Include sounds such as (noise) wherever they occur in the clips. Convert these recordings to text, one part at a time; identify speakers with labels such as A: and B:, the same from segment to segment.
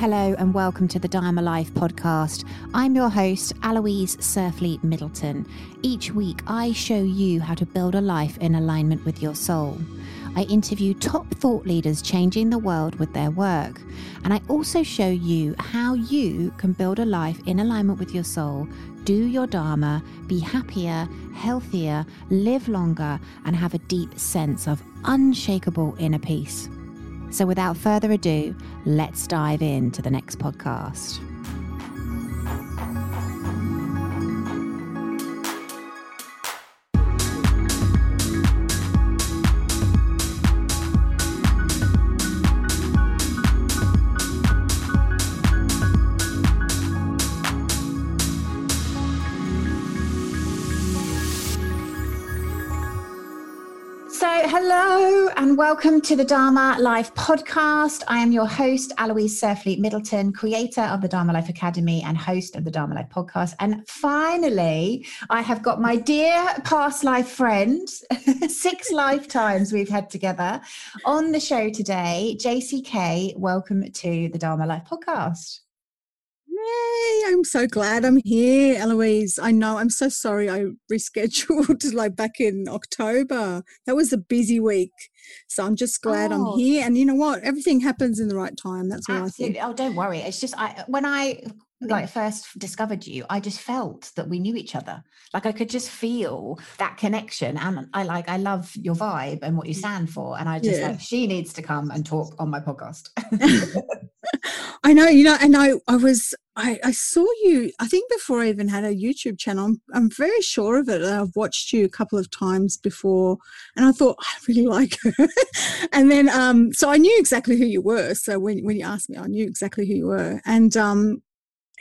A: Hello and welcome to the Dharma Life podcast. I'm your host, Aloise Surfleet Middleton. Each week, I show you how to build a life in alignment with your soul. I interview top thought leaders changing the world with their work. And I also show you how you can build a life in alignment with your soul, do your Dharma, be happier, healthier, live longer, and have a deep sense of unshakable inner peace. So, without further ado, let's dive into the next podcast. Welcome to the Dharma Life podcast. I am your host, Aloise Surfleet Middleton, creator of the Dharma Life Academy and host of the Dharma Life podcast. And finally, I have got my dear past life friend, (laughs) six lifetimes we've had together, on the show today. JC Kay, welcome to the Dharma Life podcast.
B: Yay, I'm so glad I'm here, Aloise. I know I'm so sorry I rescheduled (laughs) like back in October. That was a busy week. So I'm just glad oh. I'm here. And you know what? Everything happens in the right time. That's what Absolutely.
A: I think. Oh, don't worry. It's just I when I like first discovered you i just felt that we knew each other. Like i could just feel that connection and i like i love your vibe and what you stand for and i just yeah. like she needs to come and talk on my podcast. (laughs)
B: I know you know and i i was I, I saw you i think before i even had a youtube channel I'm, I'm very sure of it i've watched you a couple of times before and i thought i really like her. (laughs) And then um so i knew exactly who you were so when, when you asked me i knew exactly who you were and um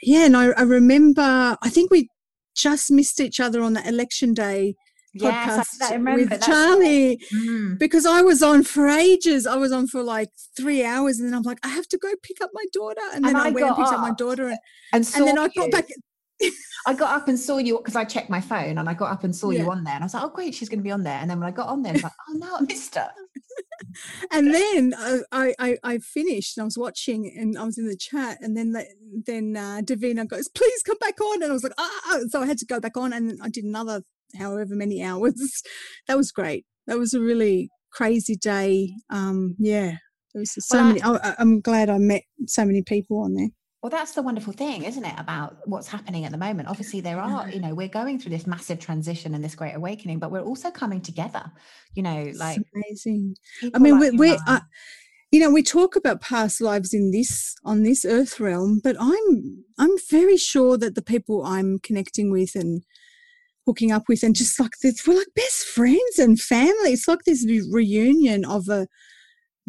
B: yeah, and I, I remember, I think we just missed each other on the election day podcast yes, I, I with That's Charlie mm. because I was on for ages. I was on for like three hours, and then I'm like, I have to go pick up my daughter, and, and then I, I went and picked up, up my daughter, and, and, and then I got back. (laughs) (laughs)
A: I got up and saw you because I checked my phone and I got up and saw yeah. you on there and I was like, oh great, she's going to be on there. And then when I got on there, I was like, oh no, I missed her. (laughs)
B: and then I, I I finished and I was watching and I was in the chat and then the, then uh, Davina goes, please come back on. And I was like, ah, so I had to go back on and I did another however many hours. (laughs) that was great. That was a really crazy day. Um, yeah, there was so well, many. I, I'm glad I met so many people on there.
A: Well, that's the wonderful thing, isn't it, about what's happening at the moment? Obviously, there are, you know, we're going through this massive transition and this great awakening, but we're also coming together, you know, like
B: it's amazing. I mean, like we're, we're uh, you know, we talk about past lives in this on this earth realm, but I'm I'm very sure that the people I'm connecting with and hooking up with and just like this, we're like best friends and family. It's like this reunion of a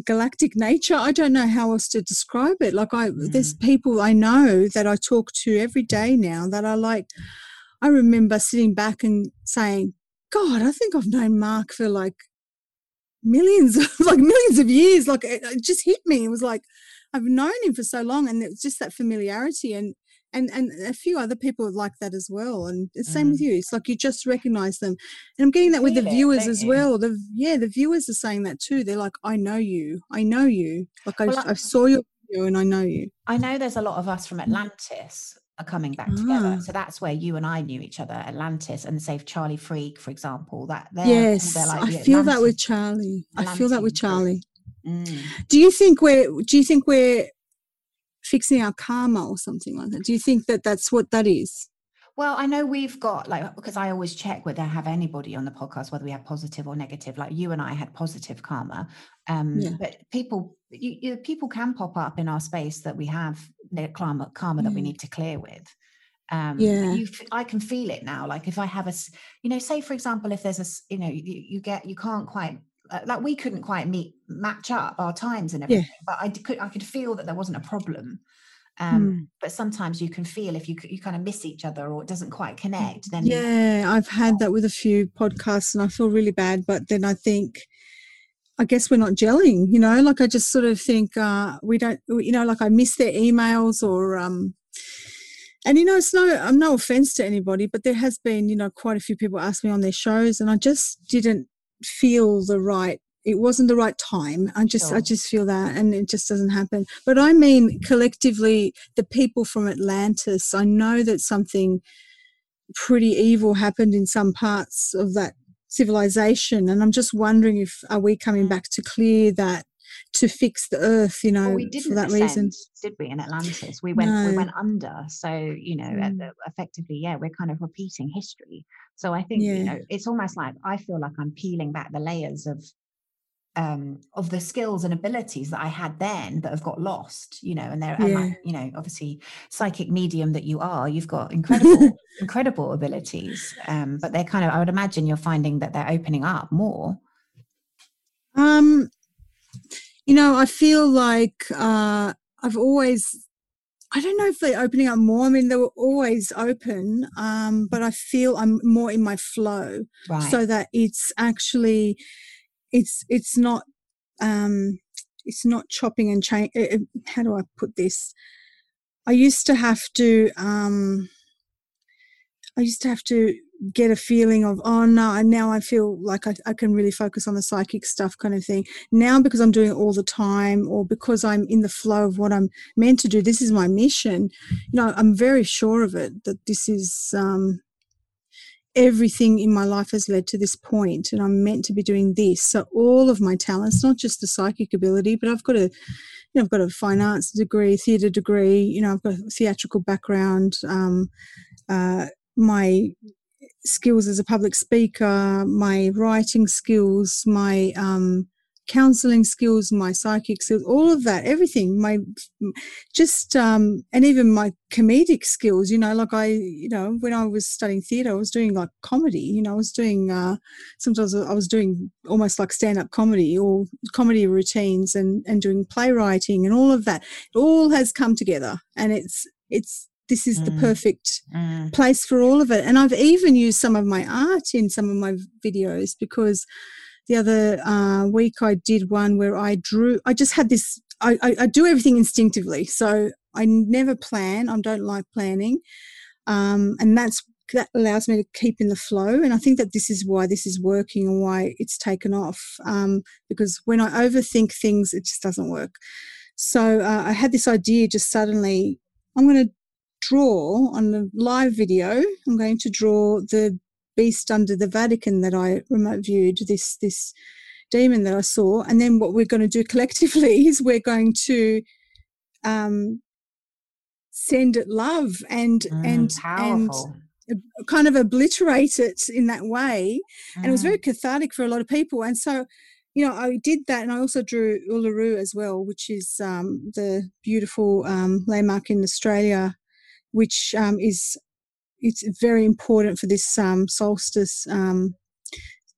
B: galactic nature. I don't know how else to describe it. Like I, mm. there's people I know that I talk to every day now that are like, I remember sitting back and saying, God, I think I've known Mark for like millions, of, (laughs) like millions of years. Like it, it just hit me. It was like, I've known him for so long and it's just that familiarity. And and and a few other people like that as well and the same mm. with you it's like you just recognize them and i'm getting that with the viewers as well the yeah the viewers are saying that too they're like i know you i know you like well, I, I, saw your video and i know you
A: i know there's a lot of us from atlantis are coming back together ah. so that's where you and i knew each other atlantis and save charlie freak for example that
B: they're, yes they're like i feel that with charlie Atlantean i feel that with charlie mm. do you think we're do you think we're fixing our karma or something like that. Do you think that that's what that is?
A: Well, I know we've got like because I always check whether I have anybody on the podcast, whether we have positive or negative. Like you and I had positive karma, um, yeah. but people, you, you, people can pop up in our space that we have karma, karma that we need to clear with. Um, yeah, you, I can feel it now. Like if I have a, you know, say for example, if there's a, you know, you, you get you can't quite like we couldn't quite meet match up our times and everything yeah. but i could i could feel that there wasn't a problem um, mm. but sometimes you can feel if you you kind of miss each other or it doesn't quite connect then
B: yeah i've had that with a few podcasts and i feel really bad but then i think I guess we're not gelling, you know, like I just sort of think uh, we don't, you know, like I miss their emails or, um, and you know, it's no, I'm no offense to anybody, but there has been, you know, quite a few people ask me on their shows and I just didn't feel the right it wasn't the right time. I just, sure. I just feel that, and it just doesn't happen. But I mean, collectively, the people from Atlantis. I know that something pretty evil happened in some parts of that civilization, and I'm just wondering if are we coming mm. back to clear that to fix the earth you know well,
A: we didn't for that reason did we in atlantis we went no. we went under so you know mm. effectively yeah we're kind of repeating history so i think yeah. you know it's almost like i feel like i'm peeling back the layers of um, of the skills and abilities that I had then that have got lost, you know, and they're, yeah. you know, obviously psychic medium that you are, you've got incredible, (laughs) incredible abilities. Um, but they're kind of, I would imagine you're finding that they're opening up more.
B: Um, you know, I feel like uh, I've always, I don't know if they're opening up more. I mean, they were always open, um, but I feel I'm more in my flow right. so that it's actually, it's it's not um it's not chopping and change eh, eh, how do i put this i used to have to um i to have to get a feeling of oh no and now i feel like I, I can really focus on the psychic stuff kind of thing now because i'm doing it all the time or because i'm in the flow of what i'm meant to do this is my mission you know i'm very sure of it that this is um everything in my life has led to this point and I'm meant to be doing this. So all of my talents, not just the psychic ability, but I've got a you know, I've got a finance degree, theatre degree, you know, I've got a theatrical background, um, uh, my skills as a public speaker, my writing skills, my um, counseling skills, my psychic skills, all of that, everything, my just, um, and even my comedic skills, you know, like I, you know, when I was studying theatre, I was doing like comedy, you know, I was doing, uh, sometimes I was doing almost like stand up comedy or comedy routines and, and doing playwriting and all of that. It all has come together and it's, it's, this is mm. the perfect mm. place for all of it. And I've even used some of my art in some of my videos because the other uh, week I did one where I drew, I just had this, I, I, I, do everything instinctively. So I never plan. I don't like planning. Um, and that's, that allows me to keep in the flow. And I think that this is why this is working and why it's taken off. Um, because when I overthink things, it just doesn't work. So uh, I had this idea just suddenly, I'm going to draw on the live video, I'm going to draw the beast under the Vatican that I remote viewed, this this demon that I saw. And then what we're going to do (laughs) collectively is we're going to um, send it love and mm, and powerful. and kind of obliterate it in that way. Mm. And it was very mm. cathartic for a lot of people. And so you know, I did that, and I also drew Uluru as well, which is um, the beautiful um, landmark in Australia, which um, is it's very important for this um, solstice. Um,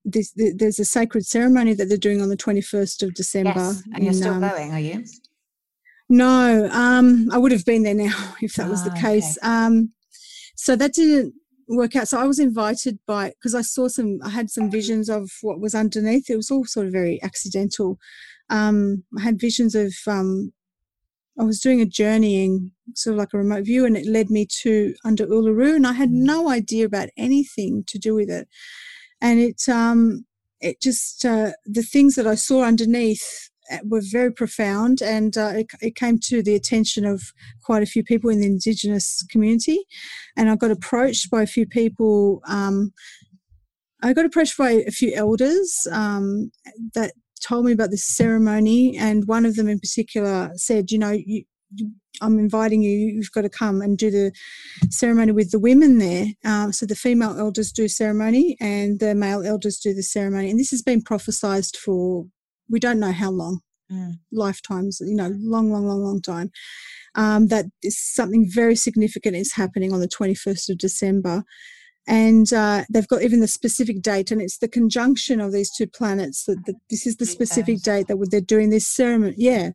B: this, the, there's a sacred ceremony that they're doing on the 21st of December. Yes,
A: and you're still um, going, are you?
B: No, um, I would have been there now (laughs) if that oh, was the ah, case. Okay. Um, so that didn't work out. So I was invited by because I saw some, I had some visions of what was underneath. It was all sort of very accidental. Um, I had visions of um, I was doing a journeying, sort of like a remote view, and it led me to under Uluru, and I had mm. no idea about anything to do with it. And it, um, it just uh, the things that I saw underneath uh, were very profound, and uh, it, it, came to the attention of quite a few people in the Indigenous community. And I got approached by a few people. Um, I got approached by a few elders um, that told me about this ceremony, and one of them in particular said, "You know, you, I'm inviting you. You've got to come and do the ceremony with the women there. Um, so the female elders do ceremony, and the male elders do the ceremony. And this has been prophesized for we don't know how long, mm. lifetimes. You know, long, long, long, long time. Um, that is something very significant is happening on the 21st of December and uh, they've got even the specific date and it's the conjunction of these two planets that, that this is the specific date that they're doing this ceremony yeah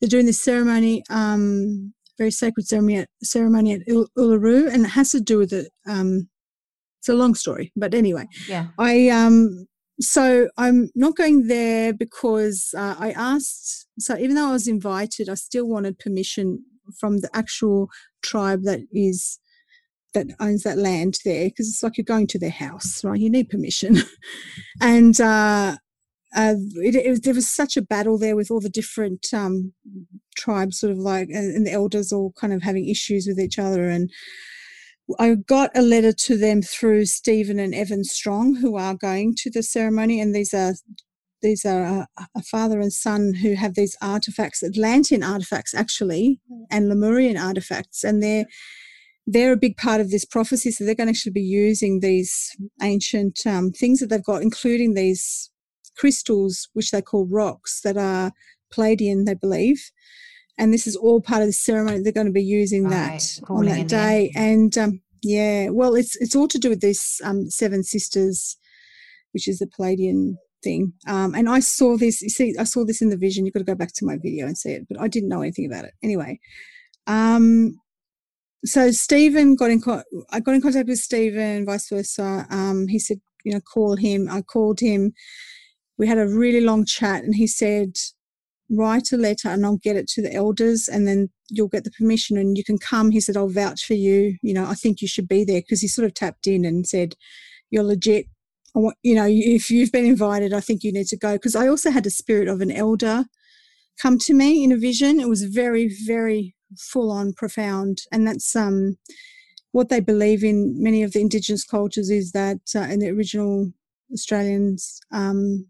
B: they're doing this ceremony um, very sacred ceremony at, ceremony at Uluru and it has to do with it um, it's a long story but anyway.
A: Yeah.
B: I um so i'm not going there because uh, i asked so even though i was invited i still wanted permission from the actual tribe that is that owns that land there because it's like you're going to their house, right? You need permission. (laughs) and uh, uh, it, it, there was such a battle there with all the different um, tribes, sort of like, and, and, the elders all kind of having issues with each other. And I got a letter to them through Steven and Evan Strong, who are going to the ceremony, and these are these are a, a father and son who have these artifacts, Atlantean artifacts actually, and Lemurian artifacts, and they're they're a big part of this prophecy. So they're going to actually be using these ancient um, things that they've got, including these crystals, which they call rocks, that are Pleiadian, they believe. And this is all part of the ceremony. They're going to be using right. that on that day. And um, yeah, well, it's it's all to do with this um, Seven Sisters, which is the Pleiadian thing. Um, and I saw this. You see, I saw this in the vision. You've got to go back to my video and see it, but I didn't know anything about it. Anyway, um, so Steven got in. Co- I got in contact with Steven, vice versa. Um, he said, you know, call him. I called him. We had a really long chat, and he said, write a letter, and I'll get it to the elders, and then you'll get the permission, and you can come. He said, I'll vouch for you. You know, I think you should be there because he sort of tapped in and said, you're legit. I want, you know, if you've been invited, I think you need to go. Because I also had a spirit of an elder come to me in a vision. It was very, very full on profound. And that's um, what they believe in many of the Indigenous cultures is that uh, in the original Australians, um,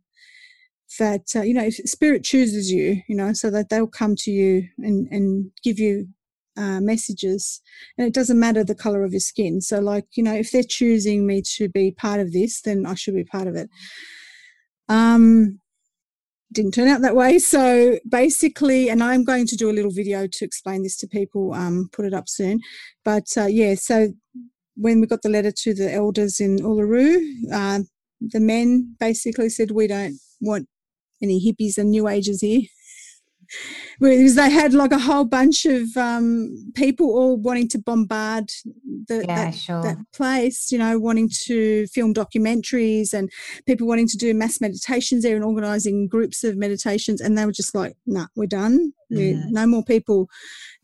B: that, uh, you know, if spirit chooses you, you know, so that they'll come to you and, and give you uh, messages. And it doesn't matter the color of your skin. So like you know if they're choosing me to be part of this then i should be part of it. Um didn't turn out that way. So basically, and I'm going to do a little video to explain this to people, um, put it up soon. But uh, yeah, so when we got the letter to the elders in Uluru, uh, the men basically said, We don't want any hippies and new agers here because they had like a whole bunch of um, people all wanting to bombard the, yeah, that, sure. that, place, you know, wanting to film documentaries and people wanting to do mass meditations there and organizing groups of meditations. And they were just like, nah, we're done. Mm-hmm. no more people,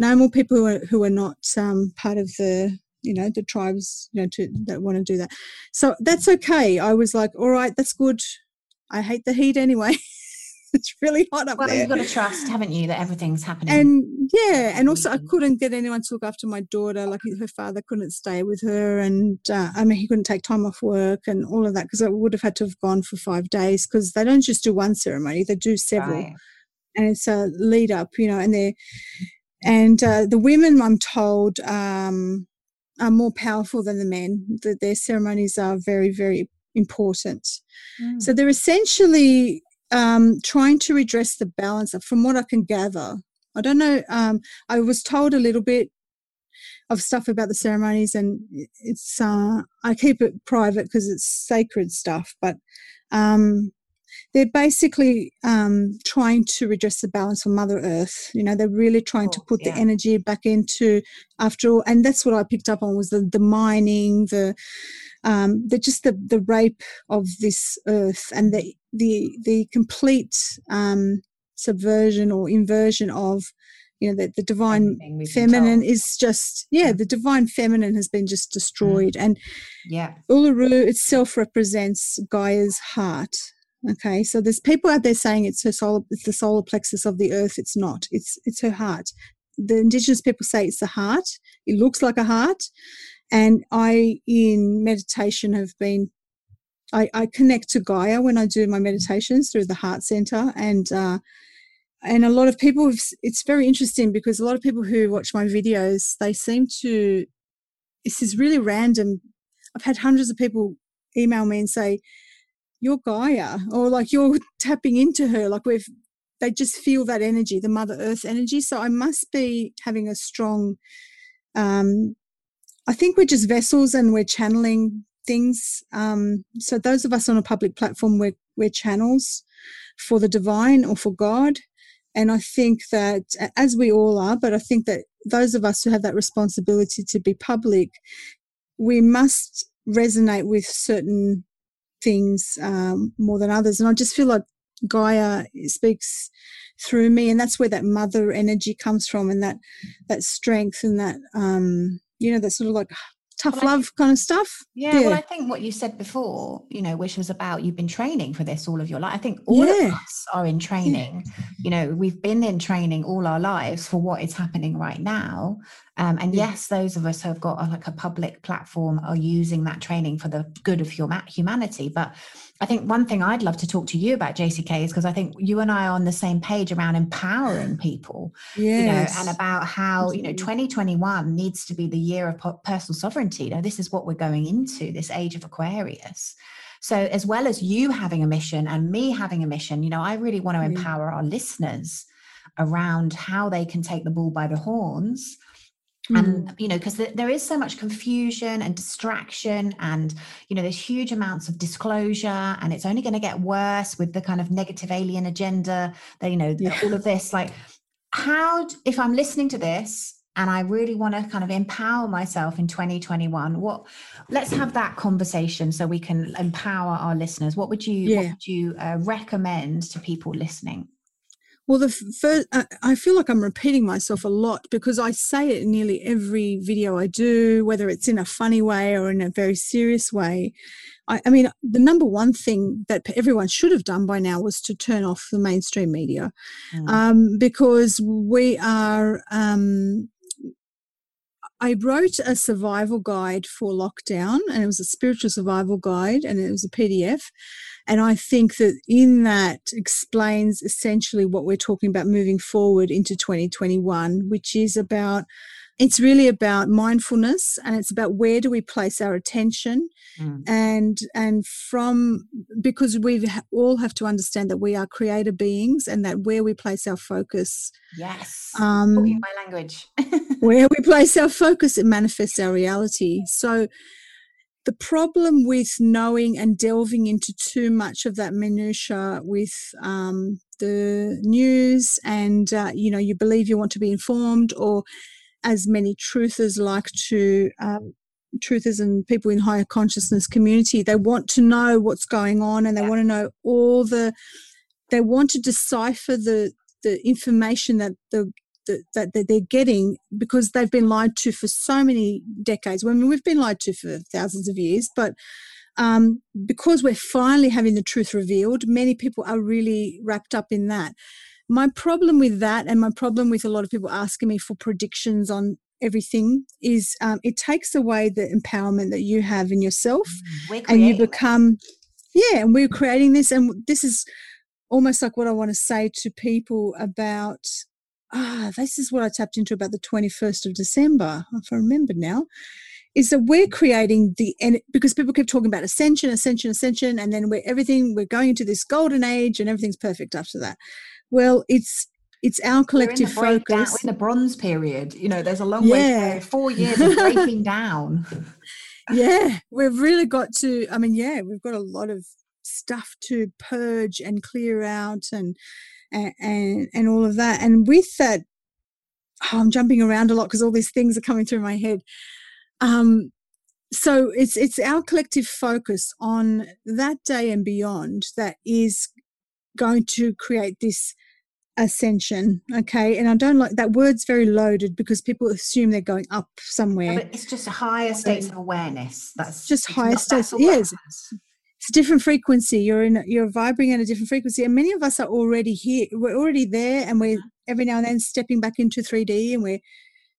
B: no more people who are, who are not um, part of the you know the tribes you know to, that want to do that so that's okay i was like all right that's good i hate the heat anyway (laughs) it's really hot up
A: well,
B: there.
A: You've got to trust, haven't you, that everything's happening.
B: And yeah, and also I couldn't get anyone to look after my daughter. Like her father couldn't stay with her, and uh, I mean he couldn't take time off work and all of that because I would have had to have gone for five days because they don't just do one ceremony; they do several, right. and it's a lead up, you know. And they and uh, the women, I'm told. Um, are more powerful than the men. That their ceremonies are very, very important. Mm. So they're essentially um, trying to redress the balance from what I can gather. I don't know. Um, I was told a little bit of stuff about the ceremonies, and it's uh, I keep it private because it's sacred stuff. But um, they're basically um, trying to redress the balance for Mother Earth. You know, they're really trying oh, to put yeah. the energy back into after all, and that's what I picked up on was the the mining, the um, the just the the rape of this earth, and the the the complete um, subversion or inversion of you know the, the divine feminine is just yeah. the divine feminine has been just destroyed. Mm. and
A: yeah.
B: Uluru itself represents gaia's heart okay? So there's people out there saying it's her solar it's the solar plexus of the earth. It's not. It's it's her heart. The indigenous people say it's the heart. It looks like a heart. And i in meditation have been I, I connect to Gaia when I do my meditations through the Heart Center, and uh, and a lot of people. It's very interesting because a lot of people who watch my videos they seem to. This is really random. I've had hundreds of people email me and say, "You're Gaia," or like you're (laughs) tapping into her. Like we've, they just feel that energy, the Mother Earth energy. So I must be having a strong. Um, I think we're just vessels and we're channeling things. Um, so those of us on a public platform, we're, we're channels for the divine or for God. And I think that, as we all are, but I think that those of us who have that responsibility to be public, we must resonate with certain things um, more than others. And I just feel like Gaia speaks through me, and that's where that mother energy comes from, and that that strength and that um, you know that sort of like tough well, love think, kind of stuff.
A: Yeah, yeah, well, I think what you said before, you know, which was about you've been training for this all of your life. I think all yeah. of us are in training. Yeah. You know, we've been in training all our lives for what is happening right now. Um, and yes, those of us who have got a, like a public platform are using that training for the good of humanity. But I think one thing I'd love to talk to you about, JC Kay, is because I think you and I are on the same page around empowering people. Yes. You know, and about how, you know, 2021 needs to be the year of personal sovereignty. You know, this is what we're going into, this age of Aquarius. So, as well as you having a mission and me having a mission, you know, I really want to empower our listeners around how they can take the bull by the horns and mm. you know because there is so much confusion and distraction and you know there's huge amounts of disclosure and it's only going to get worse with the kind of negative alien agenda that you know yeah. all of this like how if i'm listening to this and i really want to kind of empower myself in 2021 what let's have that conversation so we can empower our listeners what would you yeah. what would you uh, recommend to people listening
B: well, the first, I feel like I'm repeating myself a lot because I say it in nearly every video I do, whether it's in a funny way or in a very serious way. I, I mean, the number one thing that everyone should have done by now was to turn off the mainstream media mm. um, because we are. Um, I wrote a survival guide for lockdown, and it was a spiritual survival guide, and it was a PDF. And I think that in that explains essentially what we're talking about moving forward into 2021, which is about it's really about mindfulness and it's about where do we place our attention. Mm. and and from because we all have to understand that we are creator beings and that where we place our focus
A: yes. um my language. (laughs)
B: where we place our focus it manifests our reality. So the problem with knowing and delving into too much of that minutia with um, the news and uh, you know you believe you want to be informed or as many truthers like to um, truthers and people in higher consciousness community they want to know what's going on and they yeah. want to know all the they want to decipher the the information that the that, that they're getting because they've been lied to for so many decades. I mean, we've been lied to for thousands of years, but um, because we're finally having the truth revealed, many people are really wrapped up in that. My problem with that, and my problem with a lot of people asking me for predictions on everything, is um, it takes away the empowerment that you have in yourself,
A: mm,
B: and you become, yeah, and we're creating this, and this is almost like what I want to say to people about ah, this is what I tapped into about the 21st of December, if I remember now, is that we're creating the, and because people keep talking about ascension, ascension, ascension, and then we're everything, we're going into this golden age and everything's perfect after that. Well, it's, it's our collective
A: we're
B: in focus.
A: We're in the bronze period. You know, there's a long yeah. way, four years of breaking (laughs) down.
B: yeah, we've really got to, I mean, yeah, we've got a lot of stuff to purge and clear out and and, and, and all of that. And with that, oh, I'm jumping around a lot because all these things are coming through my head. Um, so it's it's our collective focus on that day and beyond that is going to create this ascension okay and i don't like that word's very loaded because people assume they're going up somewhere
A: it's just a higher states of awareness that's
B: just higher states yes it's a different frequency. You're in, you're vibrating at a different frequency. And many of us are already here. We're already there and we're every now and then stepping back into 3D and we're,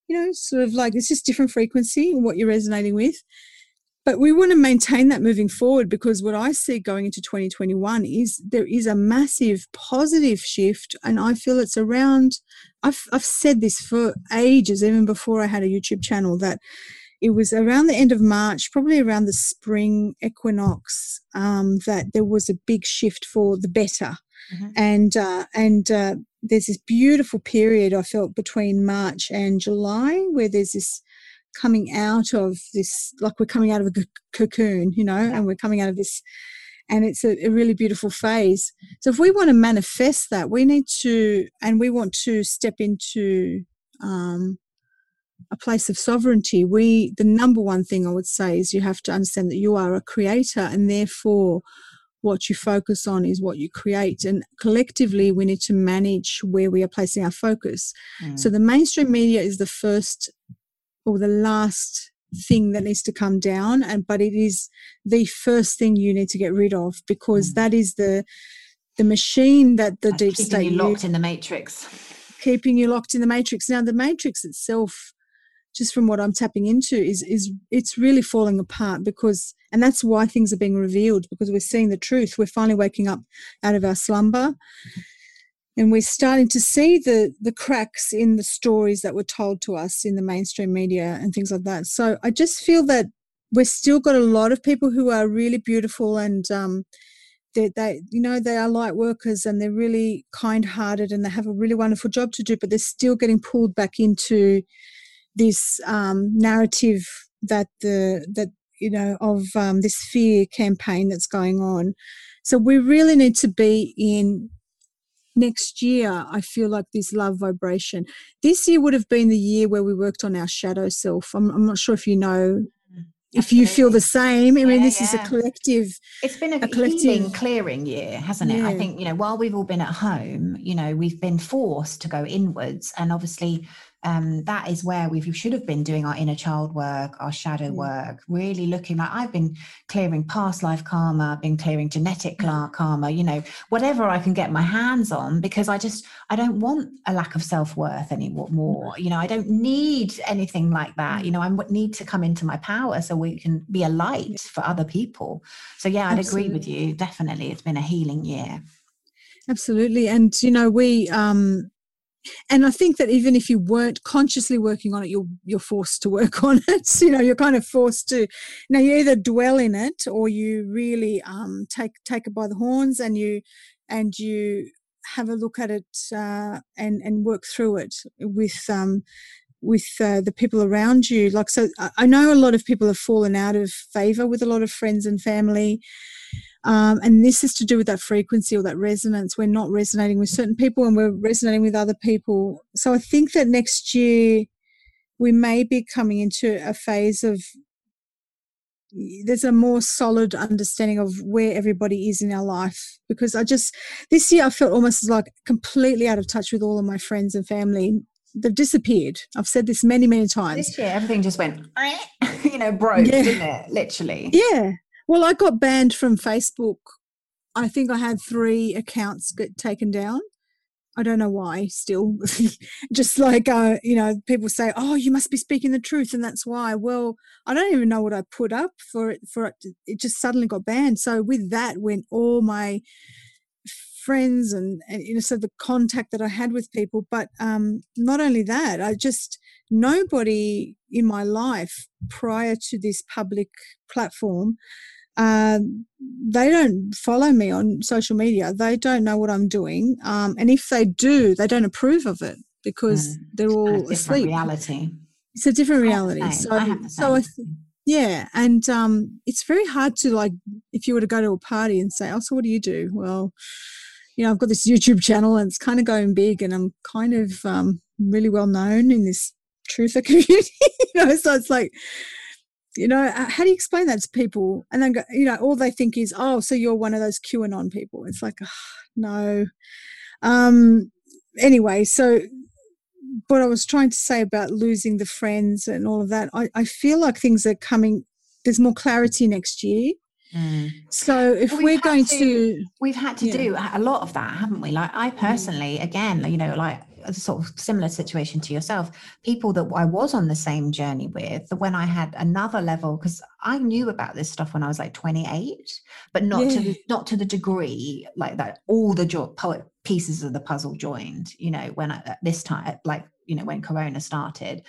B: you know, sort of like it's just different frequency what you're resonating with. But we want to maintain that moving forward because what I see going into 2021 is there is a massive positive shift. And I feel it's around, I've, I've said this for ages, even before I had a YouTube channel, that it was around the end of March, probably around the spring equinox, um, that there was a big shift for the better. Mm-hmm. And uh, and uh, there's this beautiful period I felt between March and July where there's this coming out of this, like we're coming out of a cocoon, you know, and we're coming out of this, and it's a, a really beautiful phase. So if we want to manifest that, we need to, and we want to step into um, a place of sovereignty, we the number one thing I would say is you have to understand that you are a creator and therefore what you focus on is what you create. And collectively we need to manage where we are placing our focus. Mm. So the mainstream media is the first or the last thing that needs to come down and but it is the first thing you need to get rid of because mm. that is the the machine that the That's deep state
A: you locked in the matrix.
B: Keeping you locked in the matrix. Now the matrix itself just from what i'm tapping into is is it's really falling apart because and that's why things are being revealed because we're seeing the truth. We're finally waking up out of our slumber and we're starting to see the the cracks in the stories that were told to us in the mainstream media and things like that. So i just feel that we've still got a lot of people who are really beautiful and um, they, they you know they are light workers and they're really kind hearted and they have a really wonderful job to do but they're still getting pulled back into this um, narrative that the that you know of um, this fear campaign that's going on. So we really need to be in next year, I feel like this love vibration. This year would have been the year where we worked on our shadow self. I'm, I'm not sure if you know. Mm, if you feel the same, I mean, this yeah. is a collective.
A: It's been a, a collective clearing year, hasn't it? Yeah. I think you know, while we've all been at home, you know, we've been forced to go inwards, and obviously, um, that is where we should have been doing our inner child work, our shadow mm. work, really looking like I've been clearing past life karma, been clearing genetic mm. karma, you know, whatever I can get my hands on, because I just, I don't want a lack of self worth anymore. You know, I don't need anything like that. You mm. know, I need to come into my power so we can be a light for other people. So, yeah, I'd Absolutely. agree with you. Definitely. It's been a healing year.
B: Absolutely. And, you know, we, um, and I think that even if you weren't consciously working on it, you're you're forced to work (laughs) on it. you know, you're kind of forced to. Now you either dwell in it or you really um, take take it by the horns and you and you have a look at it uh, and and work through it with um, with uh, the people around you. Like so, I know a lot of people have fallen out of favor with a lot of friends and family. Um, and this is to do with that frequency or that resonance. We're not resonating with certain people and we're resonating with other people. So I think that next year we may be coming into a phase of there's a more solid understanding of where everybody is in our life because I just this year I felt almost like completely out of touch with all of my friends and family. They've disappeared. I've said this many, many times.
A: This year everything just went, (laughs) you know, broke, yeah. didn't it? Literally.
B: Yeah. Well, I got banned from Facebook. I think I had three accounts get taken down. I don't know why still. (laughs) just like, uh, you know, people say, oh, you must be speaking the truth and that's why. Well, I don't even know what I put up for it, for it. It just suddenly got banned. So with that went all my friends and, and, you know, so the contact that I had with people. But um, not only that, I just, nobody in my life prior to this public platform uh, they don't follow me on social media. They don't know what I'm doing, um, and if they do, they don't approve of it because mm. they're all asleep.
A: Reality.
B: It's a different reality. So, I so I th- yeah, and um, it's very hard to like if you were to go to a party and say, "Oh, so what do you do?" Well, you know, I've got this YouTube channel and it's kind of going big, and I'm kind of um, really well known in this truther (laughs) community. you know, so it's like you know, uh, how do you explain that to people? And then, you know, all they think is, oh, so you're one of those QAnon people. It's like, oh, no. Um, anyway, so what I was trying to say about losing the friends and all of that, I, I feel like things are coming, there's more clarity next year. Mm. So if well, we're going to, to,
A: we've had to yeah. do a lot of that, haven't we? Like I mm. personally, again, you know, like a sort of similar situation to yourself, people that I was on the same journey with, when I had another level, because I knew about this stuff when I was like 28, but not yeah. to the, not to the degree like that. All the jo- pieces of the puzzle joined, you know, when I, this time, like you know, when Corona started,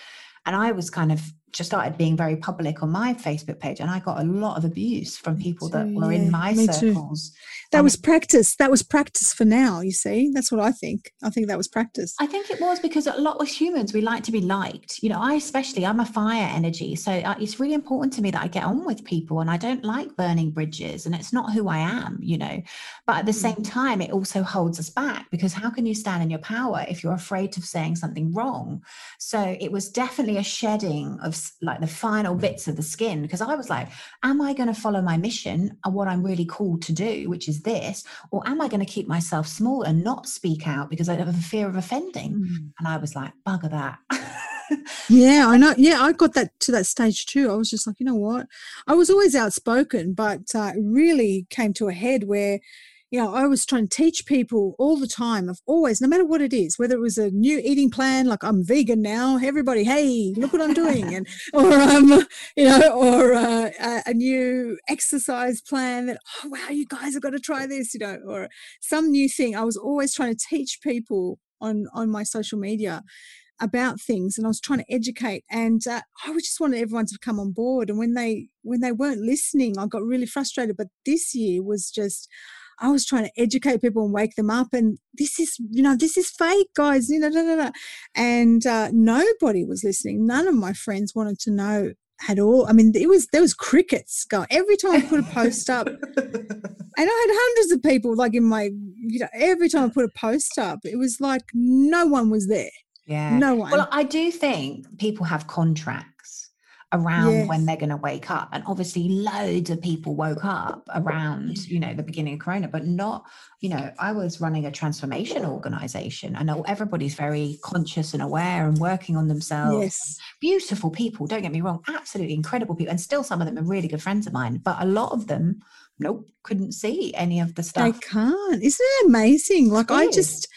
A: and I was kind of just started being very public on my Facebook page, and I got a lot of abuse from people that were yeah, in my circles.
B: Too. That was practice. That was practice for now. You see, that's what I think. I think that was practice.
A: I think it was because a lot of humans we like to be liked. You know, I especially I'm a fire energy, so uh, it's really important to me that I get on with people, and I don't like burning bridges, and it's not who I am. You know, but at the same mm. time, it also holds us back because how can you stand in your power if you're afraid of saying something wrong? So it was definitely a shedding of like the final bits of the skin because I was like, am I going to follow my mission and what I'm really called to do, which is this, or am I going to keep myself small and not speak out because I have a fear of offending? Mm. And I was like, bugger that. (laughs)
B: yeah, I know. Yeah, I got that to that stage too. I was just like, you know what? I was always outspoken, but uh, it really came to a head where you know, I was trying to teach people all the time of always, no matter what it is, whether it was a new eating plan, like I'm vegan now, everybody, hey, look what I'm doing, and (laughs) or um, you know, or uh, a new exercise plan that, oh wow, you guys have got to try this, you know, or some new thing. I was always trying to teach people on on my social media about things and I was trying to educate and uh, I just wanted everyone to come on board and when they when they weren't listening I got really frustrated but this year was just I was trying to educate people and wake them up. And this is, you know, this is fake, guys. You know, da, da, da. and uh, nobody was listening. None of my friends wanted to know at all. I mean, it was there was crickets going every time I put a post up, (laughs) and I had hundreds of people like in my, you know, every time I put a post up, it was like no one was there.
A: Yeah,
B: no one.
A: Well, I do think people have contracts around yes. when they're going to wake up and obviously loads of people woke up around you know the beginning of corona but not you know i was running a transformation organization i know everybody's very conscious and aware and working on themselves
B: yes.
A: beautiful people don't get me wrong absolutely incredible people and still some of them are really good friends of mine but a lot of them nope couldn't see any of the stuff.
B: they can't. Isn't it amazing? Like i just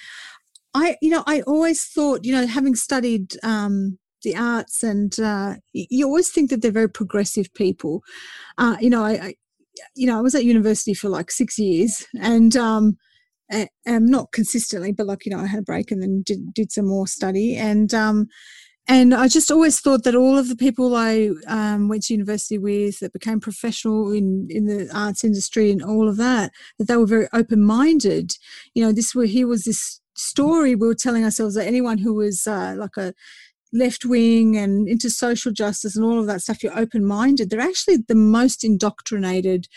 B: I, you know, I always thought, you know, having studied um, the arts, and uh, you always think that they're very progressive people. Uh, you know, I, I, you know, I was at university for like six years, and um, and not consistently, but like you know, I had a break and then did did some more study, and um, and I just always thought that all of the people I um, went to university with that became professional in, in the arts industry and all of that, that they were very open minded. You know, this were here was this story we were telling ourselves that anyone who was uh, like a left wing and into social justice and all of that stuff, you're open minded. They're actually the most indoctrinated.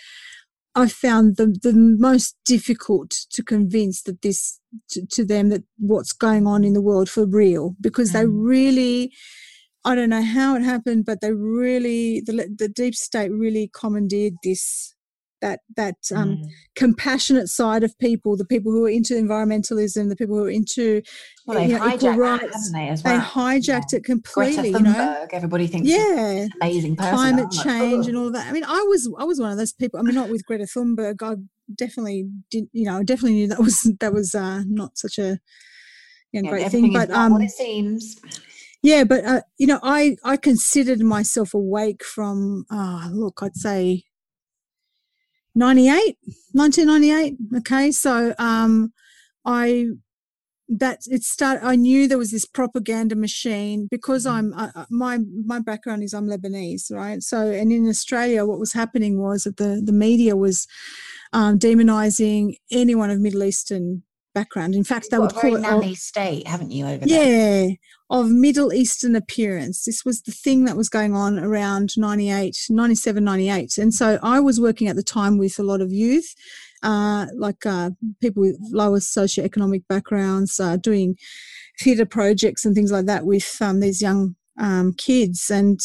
B: I found the the most difficult to convince that this to, to, them that what's going on in the world for real because mm. they really I don't know how it happened, but they really the the deep state really commandeered this that that um, mm. compassionate side of people, the people who are into environmentalism, the people who are into
A: well, they you know, equal rights. That, they, well?
B: they, hijacked yeah. it completely. you know,
A: everybody thinks
B: yeah,
A: amazing person.
B: Climate change and all that. I mean, I was I was one of those people. I mean, not with Greta Thunberg. I definitely did. You know, I definitely knew that was that was uh, not such a you know, yeah, great thing. But um,
A: it seems.
B: Yeah, but uh, you know, I I considered myself awake from uh, look, I'd say 98, 1998. Okay. So, um, I, that it start, I knew there was this propaganda machine because. I'm, uh, my, my background is I'm Lebanese, right? So, and in Australia, what was happening was that the, the media was, um, demonizing anyone of Middle Eastern background. In fact, they would call it
A: nanny state, haven't you? Over
B: there? Yeah, of Middle Eastern appearance. This was the thing that was going on around 98, 97, 98. And so I was working at the time with a lot of youth, uh, like uh, people with lower socioeconomic backgrounds, uh, doing theatre projects and things like that with um, these young um, kids. And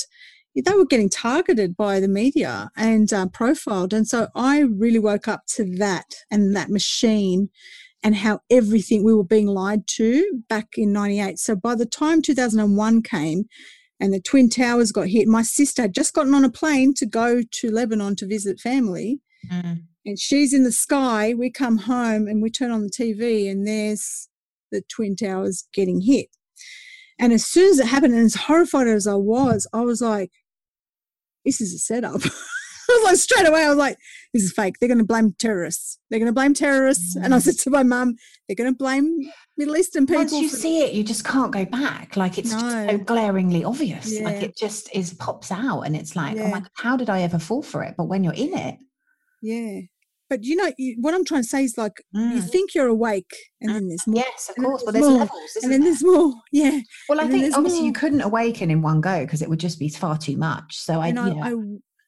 B: they were getting targeted by the media and uh, profiled. And so I really woke up to that and that machine and how everything we were being lied to back in 98. So by the time 2001 came and the Twin Towers got hit, my sister had just gotten on a plane to go to Lebanon to visit family. Mm. And she's in the sky. We come home and we turn on the TV, and there's the Twin Towers getting hit. And as soon as it happened, and as horrified as I was, I was like, this is a setup. (laughs) I was like straight away, I was like, this is fake. They're going to blame terrorists. They're going to blame terrorists. Mm. And I said to my mum, they're going to blame Middle Eastern people.
A: Once you see it, you just can't go back. Like it's no. so glaringly obvious. Yeah. Like it just is pops out, and it's like, yeah. oh my god, how did I ever fall for it? But when you're in it,
B: yeah. But you know you, what I'm trying to say is like mm. you think you're awake, and mm. then there's more.
A: Yes, of course. But there's more, levels,
B: and then there? there's more. (laughs) Yeah.
A: Well, I think obviously more. you couldn't awaken in one go because it would just be far too much. So I, I, I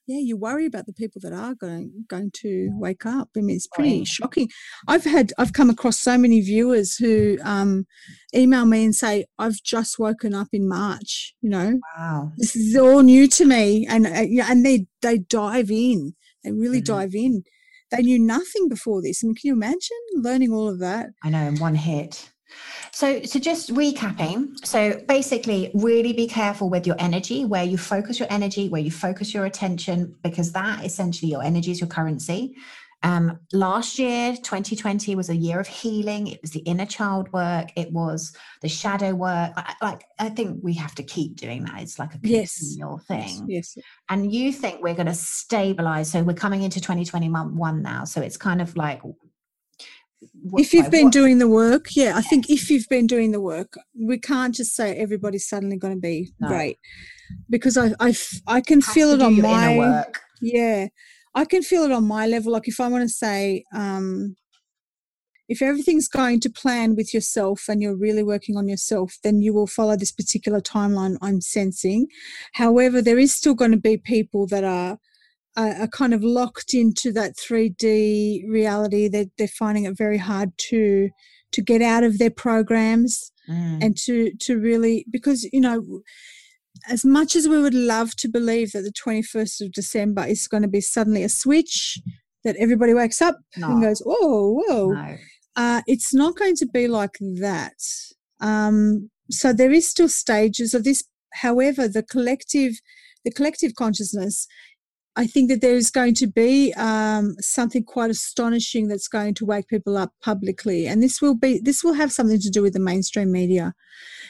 B: yeah, you worry about the people that are going going to wake up. I mean, it's pretty shocking. I've had I've come across so many viewers who um, email me and say, "I've just woken up in March." You know,
A: wow,
B: this is all new to me, and uh, and they they dive in, they really mm-hmm. dive in. They knew nothing before this. I mean, can you imagine learning all of that?
A: I know in one hit. So, so just recapping. So basically, really be careful with your energy, where you focus your energy, where you focus your attention, because that essentially your energy is your currency. Um, last year, 2020, was a year of healing. It was the inner child work. It was the shadow work. I, like I think we have to keep doing that. It's like a continual yes. thing.
B: Yes. yes.
A: And you think we're going to stabilize. So we're coming into 2021 now. So it's kind of like
B: if you've been what? doing the work, yeah, I think if you've been doing the work, we can't just say everybody's suddenly going to be no. great because I I, I can feel it on my yeah I can feel it on my level. Like if I want to say, um, if everything's going to plan with yourself and you're really working on yourself, then you will follow this particular timeline I'm sensing. However, there is still going to be people that are are, kind of locked into that 3D reality. They're, they're finding it very hard to to get out of their programs mm. and to to really because you know as much as we would love to believe that the 21st of December is going to be suddenly a switch that everybody wakes up no. and goes, whoa, whoa, no. uh, it's not going to be like that. Um, so there is still stages of this. However, the collective, the collective consciousness I think that there is going to be um, something quite astonishing that's going to wake people up publicly, and this will be this will have something to do with the mainstream media.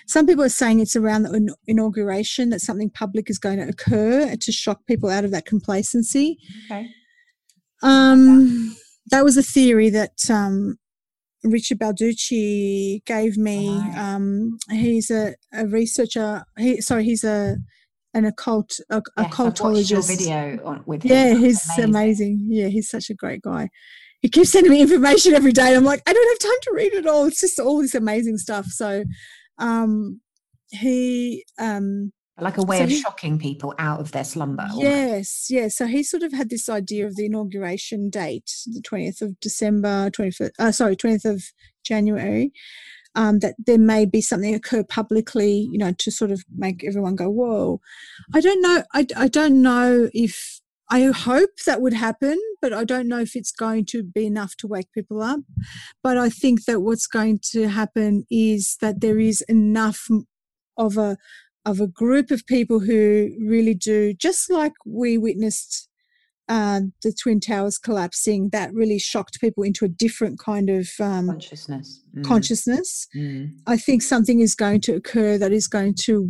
B: Some people are saying it's around the inauguration that something public is going to occur to shock people out of that complacency.
A: Okay.
B: Um, that was a theory that um, Richard Balducci gave me. Um, he's a, a researcher. He sorry, he's a an occult a, yes, occultologist.
A: video on, with
B: him. Yeah, he's amazing. amazing. Yeah, he's such a great guy. He keeps sending me information every day. And I'm like, I don't have time to read it all. It's just all this amazing stuff. So, um, he um,
A: like a way so of he, shocking people out of their slumber.
B: Yes, yes. So he sort of had this idea of the inauguration date, the 20th of December, 25th, uh, sorry, 20th of January, um, that there may be something occur publicly, you know, to sort of make everyone go, whoa. I don't know. I, I don't know if, I hope that would happen, but I don't know if it's going to be enough to wake people up. But I think that what's going to happen is that there is enough of a of a group of people who really do, just like we witnessed uh, the Twin Towers collapsing, that really shocked people into a different kind of
A: um, consciousness.
B: Mm. Consciousness. Mm. I think something is going to occur that is going to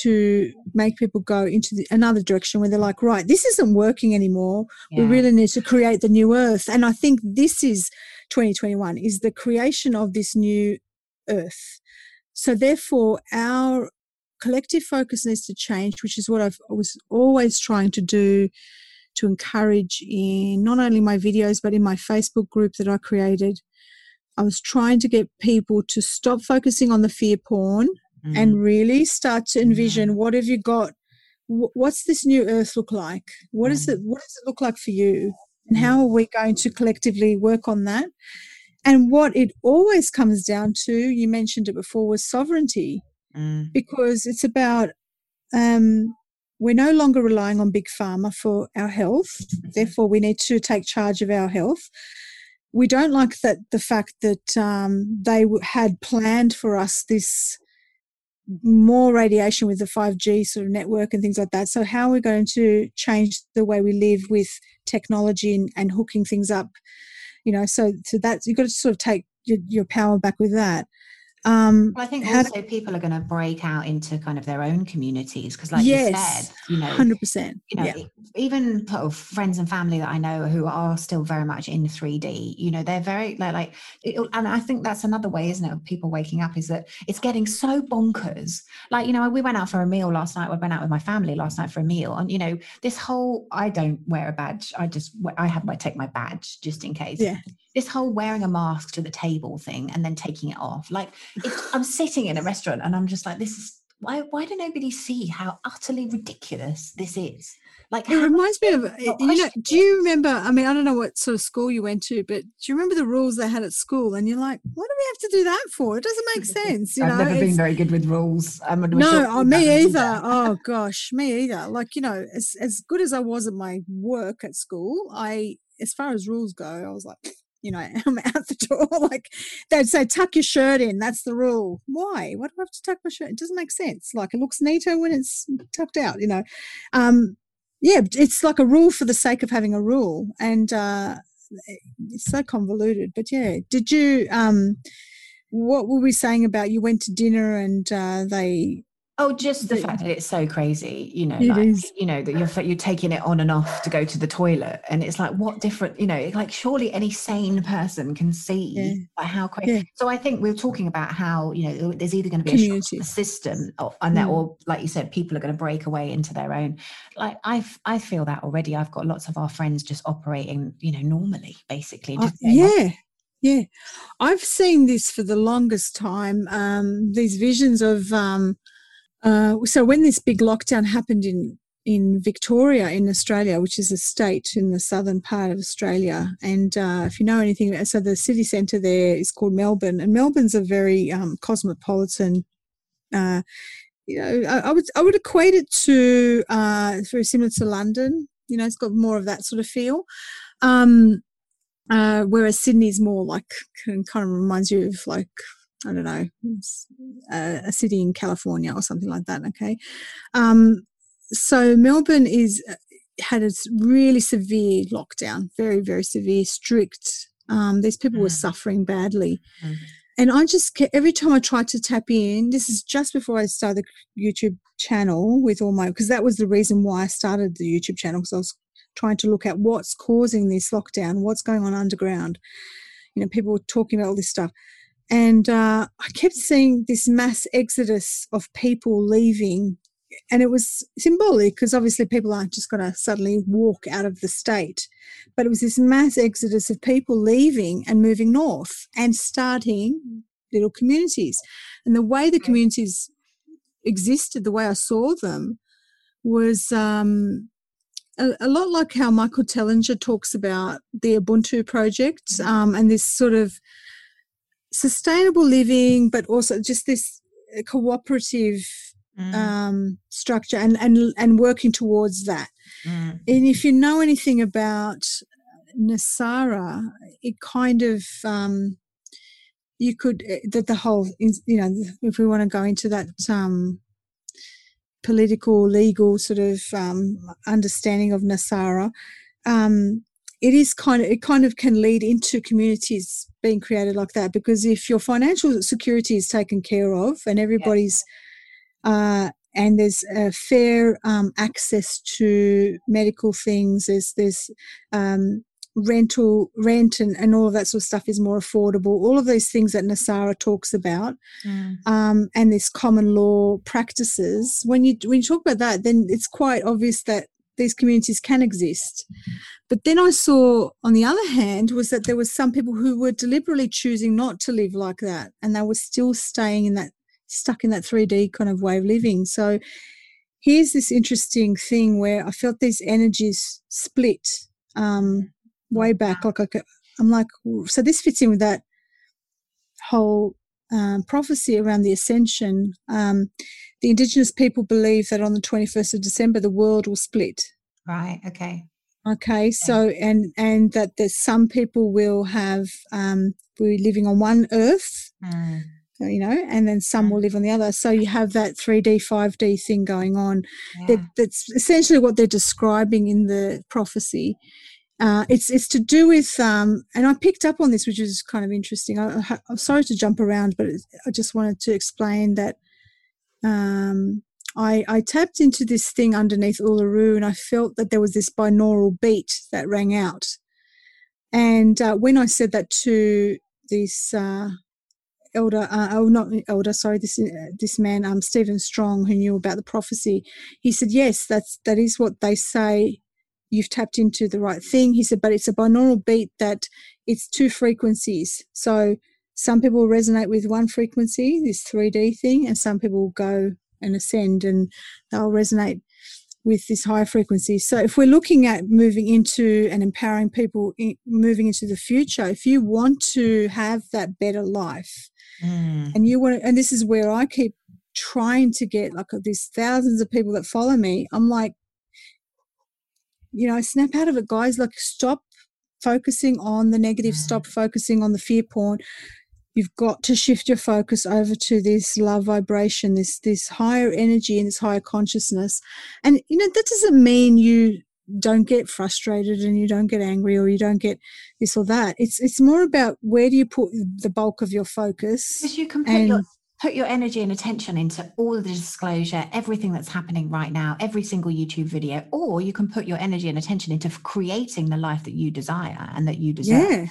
B: to make people go into the, another direction where they're like, right, this isn't working anymore. Yeah. We really need to create the new Earth, and I think this is 2021 is the creation of this new Earth. So therefore, our collective focus needs to change, which is what I've, I was always trying to do to encourage in not only my videos, but in my Facebook group that I created. I was trying to get people to stop focusing on the fear porn mm. and really start to envision mm. what have you got? What's this new earth look like? What mm. is it? What does it look like for you? And how mm. are we going to collectively work on that? And what it always comes down to, you mentioned it before, was sovereignty, mm. because it's about um, we're no longer relying on big pharma for our health. Mm-hmm. Therefore, we need to take charge of our health. We don't like that the fact that um, they had planned for us this more radiation with the 5G sort of network and things like that. So, how are we going to change the way we live with technology and, and hooking things up? You know, so so that you've got to sort of take your, your power back with that.
A: Um, well, I think also people are going to break out into kind of their own communities because, like yes, you said, you know,
B: hundred percent.
A: You know, yeah. even of friends and family that I know who are still very much in three D. You know, they're very like, like it, and I think that's another way, isn't it, of people waking up is that it's getting so bonkers. Like, you know, we went out for a meal last night. We went out with my family last night for a meal, and you know, this whole I don't wear a badge. I just I have my take my badge just in case.
B: Yeah
A: this whole wearing a mask to the table thing and then taking it off like it, i'm sitting in a restaurant and i'm just like this is why why do nobody see how utterly ridiculous this is? Like
B: it reminds me of you know do you remember i mean i don't know what sort of school you went to but do you remember the rules they had at school? And you're like what do we have to do that for? It doesn't make sense you
A: i've
B: know?
A: never been very good with rules.
B: I'm no oh, me either. oh (laughs) gosh me either. Like you know as, as good as i was at my work at school i as far as rules go i was like you know, (laughs) I'm out the door. (laughs) like they'd say, tuck your shirt in. That's the rule. Why? Why do I have to tuck my shirt? It doesn't make sense. Like it looks neater when it's tucked out, you know. Um, yeah, it's like a rule for the sake of having a rule. And uh, it's so convoluted. But yeah, did you, um, what were we saying about you went to dinner and uh, they
A: Oh, just the fact that it's so crazy, you know, like, you know, that you're you're taking it on and off to go to the toilet. And it's like, what different, you know, like surely any sane person can see yeah. how crazy. Yeah. So I think we are talking about how, you know, there's either going to be a, a system or, and that, mm. or like you said, people are going to break away into their own. Like I I feel that already. I've got lots of our friends just operating, you know, normally, basically.
B: Uh, yeah. Yeah, I've seen this for the longest time. Um, these visions of um, uh, so when this big lockdown happened in in Victoria in Australia, which is a state in the southern part of Australia, and uh, if you know anything, so the city centre there is called Melbourne, and Melbourne's a very um, cosmopolitan. Uh, you know, I, I, would I would equate it to uh, very similar to London. You know, it's got more of that sort of feel. Um, uh, whereas Sydney's more like kind of reminds you of like I don't know, a, a, city in California or something like that. Okay. Um, so Melbourne is uh, had a really severe lockdown, very, very severe, strict. Um, these people mm. were suffering badly. Mm. And I just, every time I tried to tap in, this is just before I started the YouTube channel with all my, because that was the reason why I started the YouTube channel, because I was trying to look at what's causing this lockdown, what's going on underground. You know, people were talking about all this stuff. And uh, I kept seeing this mass exodus of people leaving. And it was symbolic because obviously people aren't just going to suddenly walk out of the state. But it was this mass exodus of people leaving and moving north and starting little communities. And the way the communities existed, the way I saw them, was um, a, a, lot like how Michael Tellinger talks about the Ubuntu project mm-hmm. um, and this sort of sustainable living, but also just this uh, cooperative mm. um, structure and, and, and working towards that. Mm. And if you know anything about NESARA, it kind of, um, you could, uh, that the whole, you know, if we want to go into that um, political, legal sort of um, understanding of NESARA, um, it is kind of it kind of can lead into communities being created like that because if your financial security is taken care of and everybody's uh, and there's a fair um, access to medical things there's there's um, rental rent and, and all of that sort of stuff is more affordable all of those things that NESARA talks about mm. um, and this common law practices when you when you talk about that then it's quite obvious that these communities can exist. But then I saw, on the other hand, was that there was some people who were deliberately choosing not to live like that, and they were still staying in that, stuck in that 3D kind of way of living. So here's this interesting thing where I felt these energies split um, way back. Like I I'm like, so this fits in with that whole um, prophecy around the ascension. Um, the indigenous people believe that on the 21st of December, the world will split.
A: Right. Okay.
B: Okay. So, and, and that there's some people will have, um, we're living on one earth. Mm. You know, and then some will mm. live on the other. So you have that 3D, 5D thing going on. Yeah. That, that's essentially what they're describing in the prophecy. Uh, it's it's to do with um, and I picked up on this, which is kind of interesting. I, am sorry to jump around, but I just wanted to explain that um, I, I tapped into this thing underneath Uluru and I felt that there was this binaural beat that rang out. And uh, when I said that to this uh, elder, uh, oh, not elder, sorry, this uh, this man, um, Steven Strong, who knew about the prophecy, he said, "Yes, that's that is what they say. You've tapped into the right thing." He said, "But it's a binaural beat that it's two frequencies. So some people resonate with one frequency, this 3D thing, and some people go and ascend and they'll resonate with this higher frequency. So if we're looking at moving into and empowering people in, moving into the future, if you want to have that better life mm. and you want to, and this is where I keep trying to get like these thousands of people that follow me, I'm like, you know, snap out of it, guys. Like, stop focusing on the negative, stop focusing on the fear porn. You've got to shift your focus over to this love vibration, this this higher energy and this higher consciousness. And you know, that doesn't mean you don't get frustrated and you don't get angry or you don't get this or that. It's it's more about where do you put the bulk of your focus.
A: Because you can put and, your put your energy and attention into all the disclosure, everything that's happening right now, every single YouTube video, or you can put your energy and attention into creating the life that you desire and that you deserve. Yeah.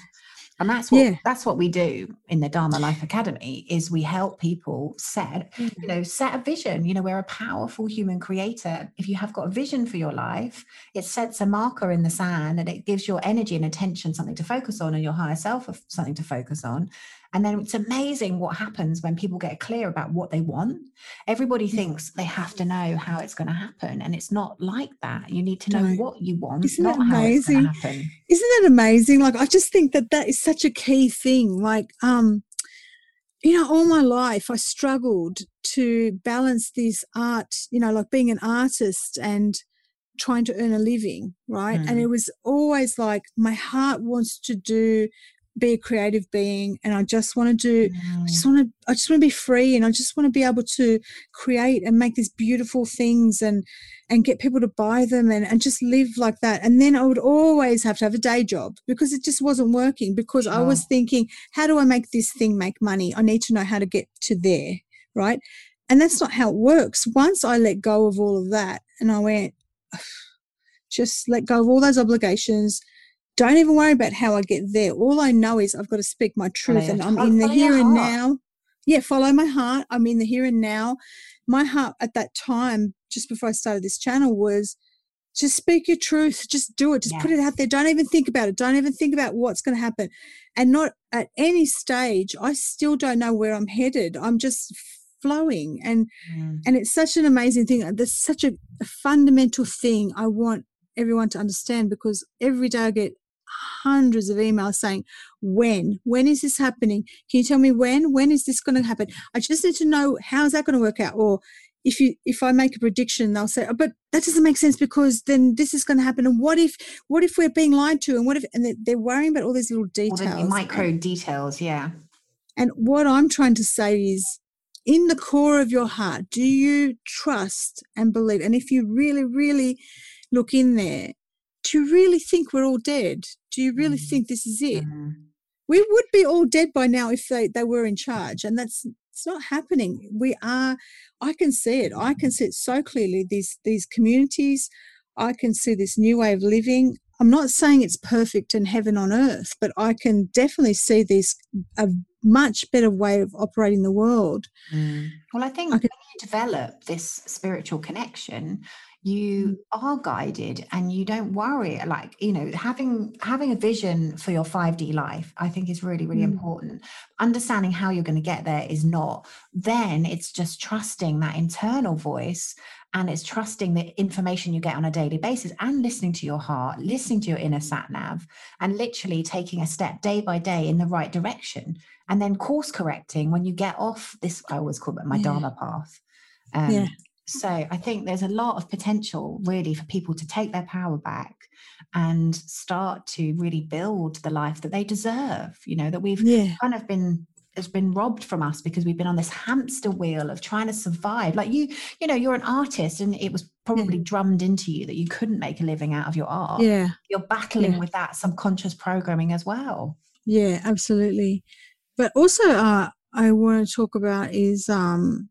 A: And that's what yeah. that's what we do in the Dharma Life Academy is we help people set, you mm. know, set a vision. You know, we're a powerful human creator. If you have got a vision for your life, it sets a marker in the sand and it gives your energy and attention something to focus on and your higher self something to focus on. And then it's amazing what happens when people get clear about what they want. Everybody mm. thinks they have to know how it's going to happen. And it's not like that. You need to know no. what you want, Isn't not amazing? how it's going to happen.
B: Isn't that amazing? Like, I just think that that is such a key thing. Like, um, you know, all my life I struggled to balance this art, you know, like being an artist and trying to earn a living, right? Mm. And it was always like my heart wants to do be a creative being and I just want to do mm. I just want to I just want to be free and I just want to be able to create and make these beautiful things and and get people to buy them and, and just live like that. And then I would always have to have a day job because it just wasn't working because sure. I was thinking, how do I make this thing make money? I need to know how to get to there. Right. And that's not how it works. Once I let go of all of that and I went, just let go of all those obligations, don't even worry about how I get there. All I know is I've got to speak my truth and I'm in the here and now. Yeah, follow my heart. I'm in the here and now. My heart at that time, just before I started this channel, was just speak your truth. Just do it. Just yeah. put it out there. Don't even think about it. Don't even think about what's going to happen. And not at any stage, I still don't know where I'm headed. I'm just flowing and mm. and it's such an amazing thing there's such a, a fundamental thing i want everyone to understand because every day i get hundreds of emails saying, when? When is this happening? Can you tell me when? When is this going to happen? I just need to know how is that going to work out? Or if you if I make a prediction, they'll say, oh, but that doesn't make sense because then this is going to happen. And what if what if we're being lied to? And what if and they're, worrying about all these little details,
A: all the micro details, yeah.
B: And what I'm trying to say is, in the core of your heart, do you trust and believe? And if you really, really look in there, do you really think we're all dead? Do you really mm. think this is it? Mm. We would be all dead by now if they, they were in charge. And that's it's not happening. We are I can see it. I can see it so clearly. These these communities, I can see this new way of living. I'm not saying it's perfect and heaven on earth, but I can definitely see this a much better way of operating the world.
A: Mm. Well, I think I can, when you develop this spiritual connection, you mm. are guided and you don't worry like you know having having a vision for your 5d life i think is really really mm. important understanding how you're going to get there is not then it's just trusting that internal voice and it's trusting the information you get on a daily basis and listening to your heart listening to your inner sat nav and literally taking a step day by day in the right direction and then course correcting when you get off this i always call it my yeah. dharma path um, yeah so I think there's a lot of potential really for people to take their power back and start to really build the life that they deserve, you know, that we've yeah. kind of been has been robbed from us because we've been on this hamster wheel of trying to survive. Like you, you know, you're an artist and it was probably yeah. drummed into you that you couldn't make a living out of your art.
B: Yeah.
A: You're battling yeah. with that subconscious programming as well.
B: Yeah, absolutely. But also uh I want to talk about is um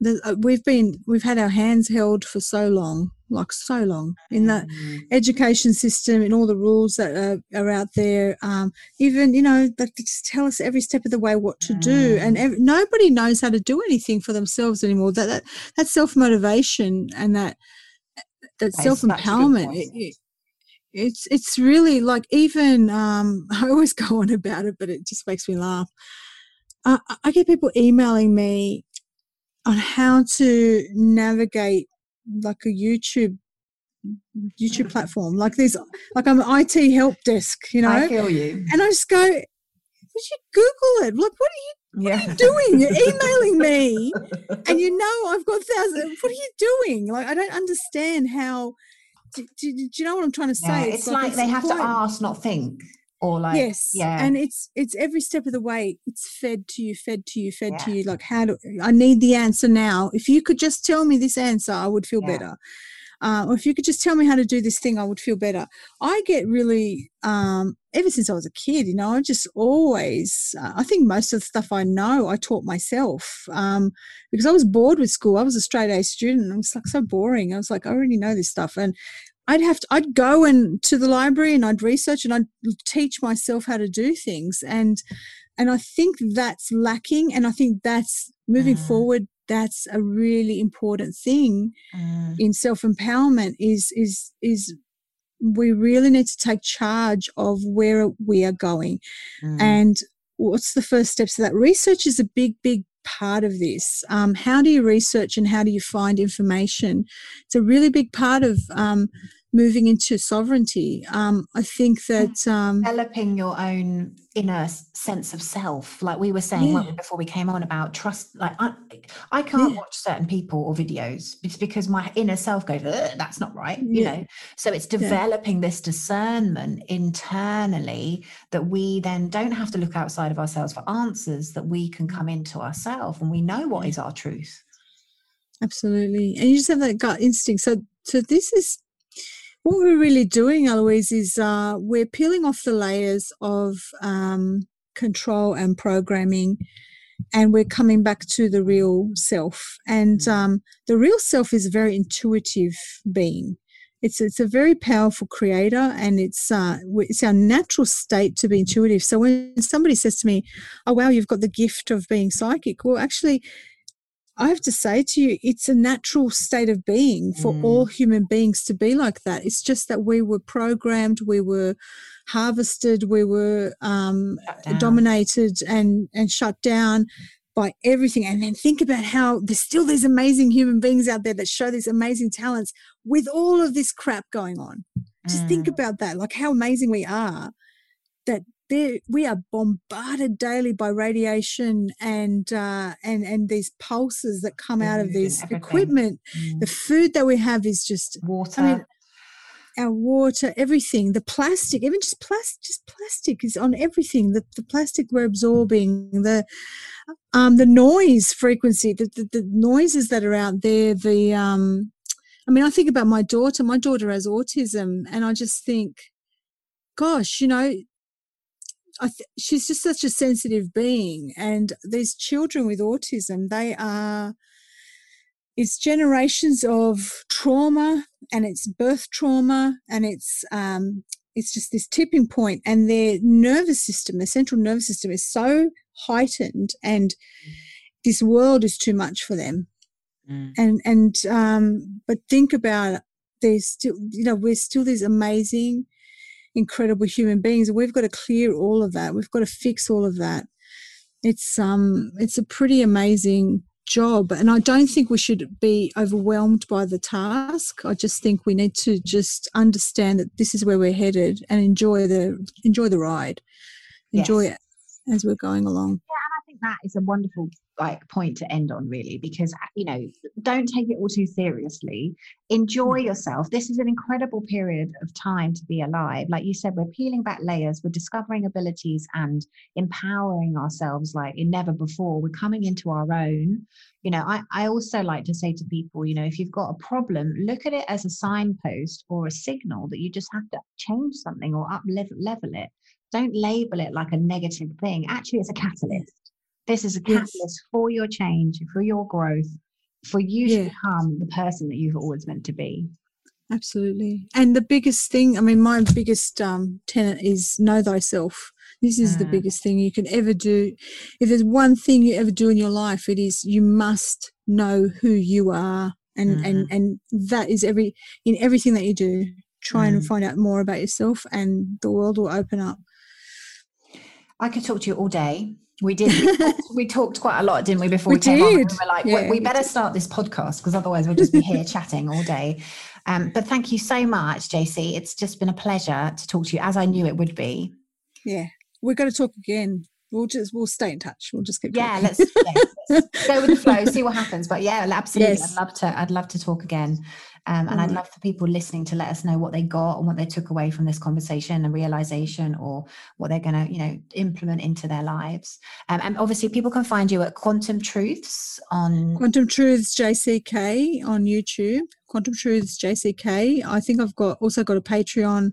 B: the, uh, we've been we've had our hands held for so long like so long in the mm. education system in all the rules that are, are out there um, even you know they just tell us every step of the way what to mm. do and nobody knows how to do anything for themselves anymore that that, that self-motivation and that that self-empowerment it, it, it's it's really like even um, (laughs) i always go on about it but it just makes me laugh uh, I get people emailing me on how to navigate like a YouTube YouTube platform. Like there's like I'm an IT help desk, you know.
A: I feel you.
B: And I just go, would you Google it? Like, what are you what yeah. are you doing? You're (laughs) emailing me and you know I've got thousands. What are you doing? Like I don't understand how do, do, do, you know what I'm trying to say?
A: Yeah, it's, it's, like, like it's they have quite, to ask, not think. Or like
B: yes,
A: yeah,
B: and it's it's every step of the way. It's fed to you, fed to you, fed yeah. to you. Like how do I need the answer now? If you could just tell me this answer, I would feel yeah. better. Uh, or if you could just tell me how to do this thing, I would feel better. I get really, um, ever since I was a kid, you know, I just always, uh, I think most of the stuff I know, I taught myself um, because I was bored with school. I was a straight A student. i was like so boring. I was like, I already know this stuff. And I'd have to, I'd go and to the library and I'd research and I'd teach myself how to do things. And, and I think that's lacking. And I think that's moving mm. forward that's a really important thing mm. in self empowerment is is is we really need to take charge of where we are going mm. and what's the first steps of that research is a big big part of this um, how do you research and how do you find information it's a really big part of um, moving into sovereignty. Um, I think that um,
A: developing your own inner sense of self, like we were saying yeah. before we came on about trust. Like I, I can't yeah. watch certain people or videos. It's because my inner self goes, "That's not right," you yeah. know. So it's developing this discernment internally that we then don't have to look outside of ourselves for answers. That we can come into ourselves and we know what is our truth.
B: Absolutely, and you just have that gut instinct. So, so this is what we're really doing, Aloise, is uh, we're peeling off the layers of um, control and programming, and we're coming back to the real self. And mm. um, the real self is a very intuitive being. It's it's a very powerful creator, and it's uh, it's our natural state to be intuitive. So when somebody says to me, "Oh wow, you've got the gift of being psychic," well, actually, I have to say to you, it's a natural state of being for mm. all human beings to be like that. It's just that we were programmed, we were harvested, we were um, dominated and and shut down by everything. And then think about how there's still these amazing human beings out there that show these amazing talents with all of this crap going on. Just mm. think about that, like how amazing we are. That we are bombarded daily by radiation and uh, and and these pulses that come out of this equipment. Mm. The food that we have is just
A: water. I mean,
B: our water, everything, the plastic, even just plastic, just plastic is on everything. The, the plastic we're absorbing, the um, the noise frequency, the, the, the noises that are out there. The um, I mean, I think about my daughter. My daughter has autism, and I just think, gosh, you know, th- she's just such a sensitive being. And these children with autism, they are, it's generations of trauma and it's birth trauma and it's, um, it's just this tipping point and their nervous system, their central nervous system is so heightened and this world is too much for them. Mm. And, and, um, but think about. There's still, you know, we're still these amazing, incredible human beings. And we've got to clear all of that. We've got to fix all of that. It's um it's a pretty amazing job. And I don't think we should be overwhelmed by the task. I just think we need to just understand that this is where we're headed and enjoy the enjoy the ride. Enjoy yes. it as we're going along.
A: Yeah, and I think that is a wonderful like point to end on really because you know don't take it all too seriously. Enjoy mm. yourself. This is an incredible period of time to be alive. Like you said we're peeling back layers we're discovering abilities and empowering ourselves like never before. We're coming into our own. You know I, I also like to say to people you know if you've got a problem look at it as a signpost or a signal that you just have to change something or up level it. Don't label it like a negative thing. Actually it's a catalyst this is a catalyst yes. for your change, for your growth, for you yeah. to become the person that you've always meant to be.
B: Absolutely. And the biggest thing, I mean, my biggest um, tenet is know thyself. This is mm. the biggest thing you can ever do. If there's one thing you ever do in your life, it is you must know who you are. And, mm. and, and that is every, in everything that you do, try mm. and find out more about yourself and the world will open up.
A: I could talk to you all day we did. (laughs) We talked, quite a lot, didn't we? Before we, we came did. on, we were like, yeah, we, we better start this podcast because otherwise we'll just be here chatting all day. Um, but thank you so much, JC. It's just been a pleasure to talk to you, as I knew it would be.
B: Yeah, we're going to talk again. We'll just we'll stay in touch. We'll just keep
A: yeah. Let's, yeah, let's (laughs) go with the flow, see what happens. But yeah, absolutely, yes. I'd love to. I'd love to talk again. Um, and mm. I'd love for people listening to let us know what they got and what they took away from this conversation and realization or what they're going to, you know, implement into their lives. Um, and obviously, people can find you at Quantum Truths on
B: Quantum Truths JCK on YouTube. Quantum Truths JCK. I think I've got also got a Patreon.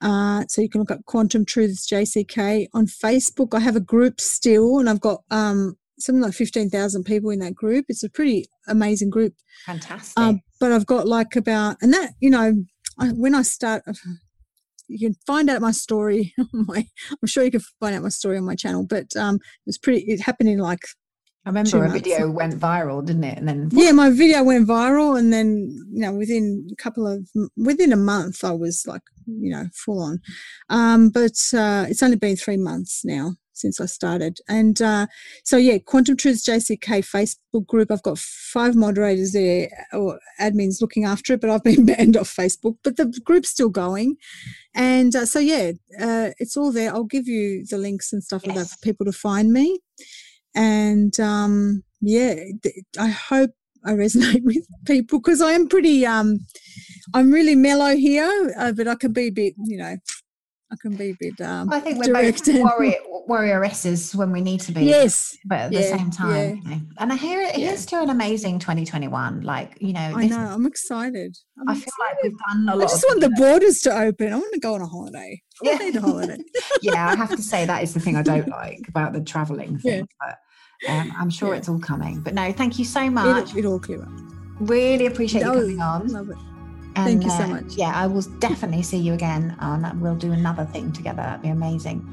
B: Uh, so you can look up Quantum Truths JCK on Facebook. I have a group still, and I've got um, something like 15,000 people in that group. It's a pretty amazing group.
A: Fantastic. Um,
B: but I've got like about, and that, you know, I, when I start, you can find out my story. (laughs) my, I'm sure you can find out my story on my channel, but um, it was pretty, it happened in like
A: I remember a video went viral, didn't it? And then
B: yeah, my video went viral, and then you know within a couple of within a month, I was like you know full on. Um, but uh, it's only been three months now since I started, and uh, so yeah, Quantum Truths JCK Facebook group. I've got five moderators there or admins looking after it, but I've been (laughs) banned off Facebook. But the group's still going, and uh, so yeah, uh, it's all there. I'll give you the links and stuff yes. like that for people to find me and um, yeah, I hope I resonate (laughs) with people because I am pretty um, I'm really mellow here, uh, but I can be a bit, you know, I can be a bit. Um,
A: I think we're both warrior, (laughs) warrioresses when we need to be.
B: Yes,
A: but at yeah, the same time, yeah. you know. and I hear it. Here's to an amazing 2021. Like you know,
B: I know. I'm excited. I'm
A: i
B: excited.
A: feel like we've done a lot.
B: I just want the borders to open. I want to go on a holiday. I yeah. need a holiday. (laughs)
A: yeah, I have to say that is the thing I don't (laughs) like about the traveling thing. Yeah. But um, I'm sure yeah. it's all coming. But no, thank you so much.
B: It, it all clear up.
A: Really appreciate you coming on.
B: Love it. And, Thank you so uh, much.
A: Yeah, I will definitely see you again and We'll do another thing together. That'd be amazing.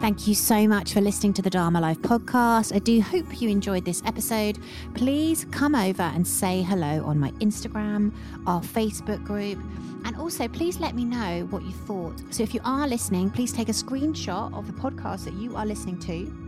A: Thank you so much for listening to the Dharma Life podcast. I do hope you enjoyed this episode. Please come over and say hello on my Instagram, our Facebook group, and also please let me know what you thought. So if you are listening, please take a screenshot of the podcast that you are listening to